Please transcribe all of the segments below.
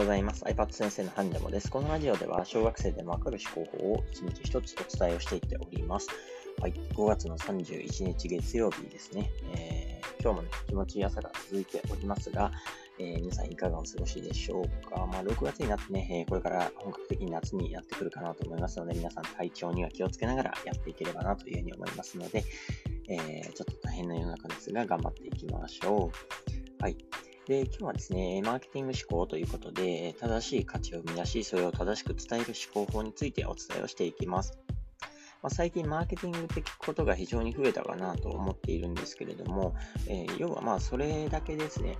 ございます。iPad 先生のハンデモです。このラジオでは小学生でもわかる思考法を一日一つお伝えをしていっております。はい、5月の31日月曜日ですね。えー、今日もね、気持ちいい朝が続いておりますが、えー、皆さんいかがお過ごしでしょうか。まあ、6月になってね、え、これから本格的に夏にやってくるかなと思いますので、皆さん体調には気をつけながらやっていければなというふうに思いますので、えー、ちょっと大変な世の中ですが、頑張っていきましょう。はい。で、今日はですね、マーケティング思考ということで、正しい価値を生み出し、それを正しく伝える思考法についてお伝えをしていきます。まあ、最近マーケティングって聞くことが非常に増えたかなと思っているんですけれども、えー、要はまあそれだけですね、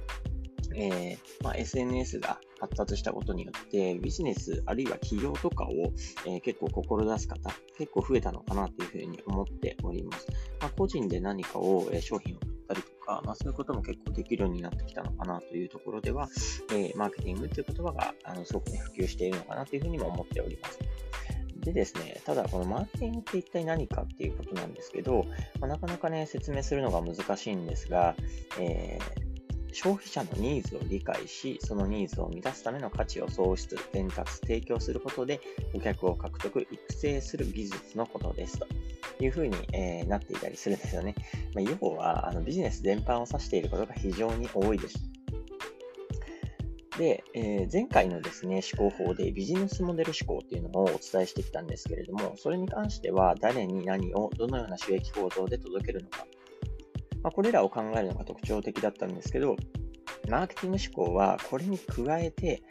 えー、まあ、SNS が発達したことによって、ビジネスあるいは企業とかを、えー、結構志す方、結構増えたのかなというふうに思っております。まあ、個人で何かを、えー、商品をか、まあ、そういうことも結構できるようになってきたのかなというところでは、えー、マーケティングという言葉があのすごく、ね、普及しているのかなというふうにも思っております。でですね、ただこのマーケティングって一体何かっていうことなんですけど、まあ、なかなかね、説明するのが難しいんですが、えー消費者のニーズを理解し、そのニーズを満たすための価値を創出、伝達、提供することで、顧客を獲得、育成する技術のことですというふうに、えー、なっていたりするんですよね。まあ、要はあのビジネス全般を指していることが非常に多いです。で、えー、前回のですね、思考法でビジネスモデル思考っていうのをお伝えしてきたんですけれども、それに関しては誰に何をどのような収益構造で届けるのか、まあ、これらを考えるのが特徴的だったんですけど、マーケティング思考はこれに加えて、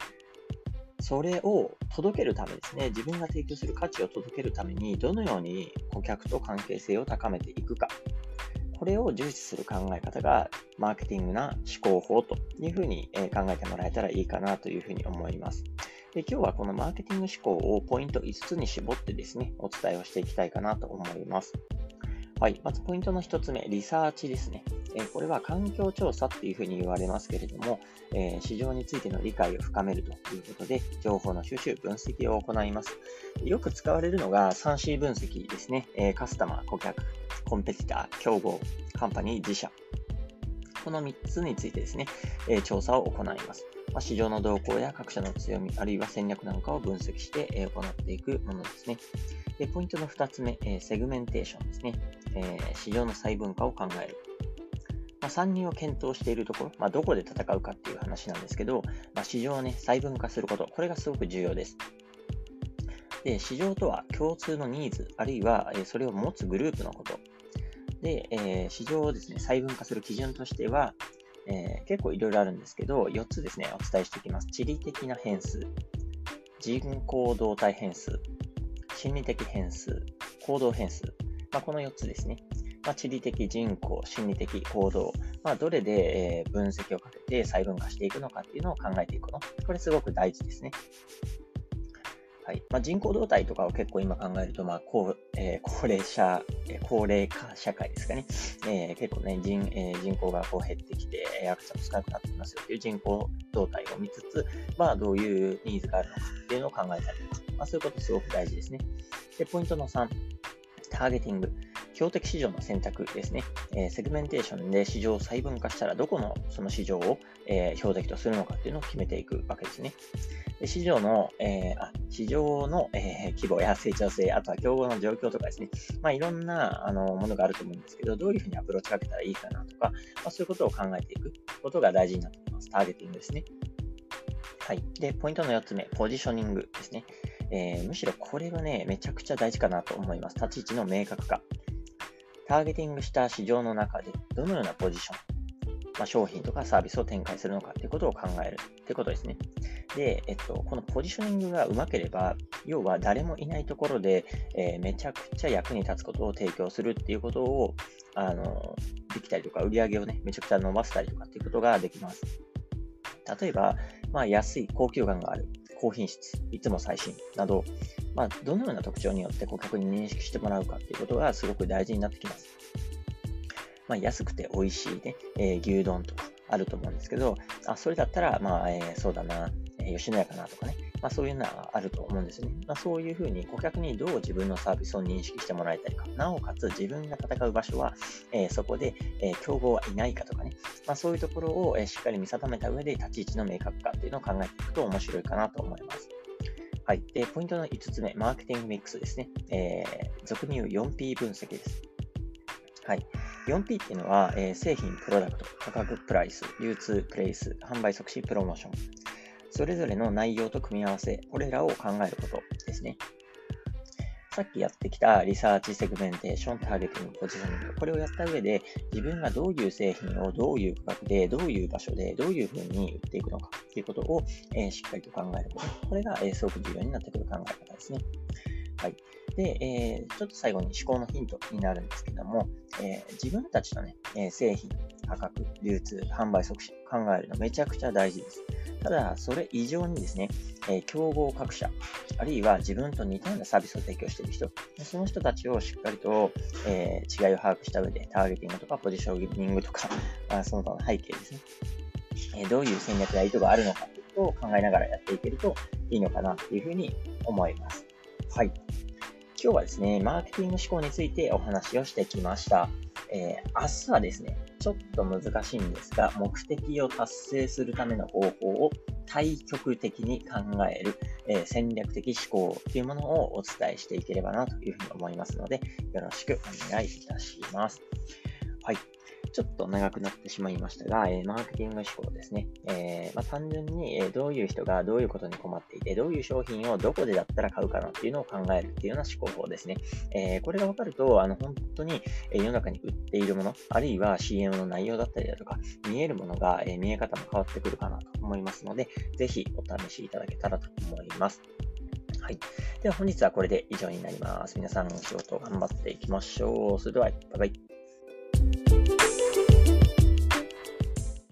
それを届けるためですね、自分が提供する価値を届けるために、どのように顧客と関係性を高めていくか、これを重視する考え方が、マーケティングな思考法というふうに考えてもらえたらいいかなというふうに思います。で今日はこのマーケティング思考をポイント5つに絞ってですね、お伝えをしていきたいかなと思います。はい。まずポイントの1つ目、リサーチですね。えこれは環境調査っていうふうに言われますけれども、えー、市場についての理解を深めるということで、情報の収集、分析を行います。よく使われるのが 3C 分析ですね。えー、カスタマー、顧客、コンペティター、競合、カンパニー、自社。この3つについてですね、え、調査を行います。ま、市場の動向や各社の強み、あるいは戦略なんかを分析して、行っていくものですね。で、ポイントの2つ目、えセグメンテーションですね。え市場の細分化を考える。まあ、参入を検討しているところ、まあ、どこで戦うかっていう話なんですけど、まあ、市場をね、細分化すること、これがすごく重要です。で、市場とは共通のニーズ、あるいは、えそれを持つグループのこと。で、えー、市場をですね、細分化する基準としては、えー、結構いろいろあるんですけど、4つですね、お伝えしていきます。地理的な変数、人口動態変数、心理的変数、行動変数。まあ、この4つですね。まあ、地理的人口、心理的行動、まあ、どれで、え分析をかけて細分化していくのかっていうのを考えていくの。これすごく大事ですね。はいまあ、人口動態とかを結構今考えると、まあ高えー、高齢者、えー、高齢化社会ですかね、えー、結構ね人,、え、人口がこう減ってきて、赤ちゃんも少なくなってきますよという人口動態を見つつ、まあ、どういうニーズがあるのかっていうのを考えたりとか、まあ、そういうことすごく大事ですね。で、ポイントの3、ターゲティング。標的市場の選択ですね。えー、セグメンテーションで市場を細分化したら、どこのその市場を、えー、標的とするのかっていうのを決めていくわけですね。で市場の、えー、あ市場の、え規模や成長性、あとは競合の状況とかですね、まあ、いろんなあのものがあると思うんですけど、どういうふうにアプローチかけたらいいかなとか、まあ、そういうことを考えていくことが大事になってきます。ターゲティングですね。はい。で、ポイントの4つ目、ポジショニングですね。えー、むしろこれがね、めちゃくちゃ大事かなと思います。立ち位置の明確化。ターゲティングした市場の中でどのようなポジション、まあ、商品とかサービスを展開するのかということを考えるということですね。で、えっと、このポジショニングがうまければ、要は誰もいないところで、えー、めちゃくちゃ役に立つことを提供するっていうことを、あの、できたりとか、売り上げをね、めちゃくちゃ伸ばせたりとかっていうことができます。例えば、まあ、安い高級感がある、高品質、いつも最新など、まあ、どのような特徴によって顧客に認識してもらうかということがすごく大事になってきます。まあ、安くて美味しいね、えー、牛丼とかあると思うんですけど、あそれだったら、まあ、えー、そうだな、吉野家かなとかね、まあ、そういうのはあると思うんですね。まあ、そういうふうに顧客にどう自分のサービスを認識してもらいたいか、なおかつ自分が戦う場所は、えー、そこで、えー、競合はいないかとかね、まあ、そういうところを、えー、しっかり見定めた上で立ち位置の明確化っていうのを考えていくと面白いかなと思います。はい。で、ポイントの5つ目、マーケティングミックスですね。えー、俗に言う 4P 分析です。はい。4P っていうのは、えー、製品、プロダクト、価格、プライス、流通、プレイス、販売促進、プロモーション。それぞれの内容と組み合わせ、これらを考えることですね。さっきやってきたリサーチ、セグメンテーション、ターゲティング、ポジショニング、これをやった上で、自分がどういう製品をどういう価格で、どういう場所で、どういうふうに売っていくのかということを、えー、しっかりと考えること。これが、えー、すごく重要になってくる考え方ですね。はい。で、えー、ちょっと最後に思考のヒントになるんですけども、えー、自分たちのね、え製品、価格、流通、販売促進、考えるのめちゃくちゃ大事です。ただ、それ以上にですね、えー、競合各社、あるいは自分と似たようなサービスを提供している人、その人たちをしっかりと、えー、違いを把握した上で、ターゲティングとかポジショニングとか、あその他の背景ですね、えー、どういう戦略や意図があるのかということを考えながらやっていけるといいのかなというふうに思います。はい。今日はですね、マーケティング思考についてお話をしてきました。えー、明日はですね、ちょっと難しいんですが、目的を達成するための方法を対極的に考える、えー、戦略的思考というものをお伝えしていければなというふうに思いますので、よろしくお願いいたします。はい。ちょっと長くなってしまいましたが、えー、マーケティング思考ですね。えー、まあ、単純に、えどういう人がどういうことに困っていて、どういう商品をどこでだったら買うかなっていうのを考えるっていうような思考法ですね。えこれが分かると、あの、本当にえ世の中に売っているもの、あるいは CM の内容だったりだとか、見えるものが、え見え方も変わってくるかなと思いますので、ぜひお試しいただけたらと思います。はい。では本日はこれで以上になります。皆さん仕事頑張っていきましょう。それでは、バイバイ。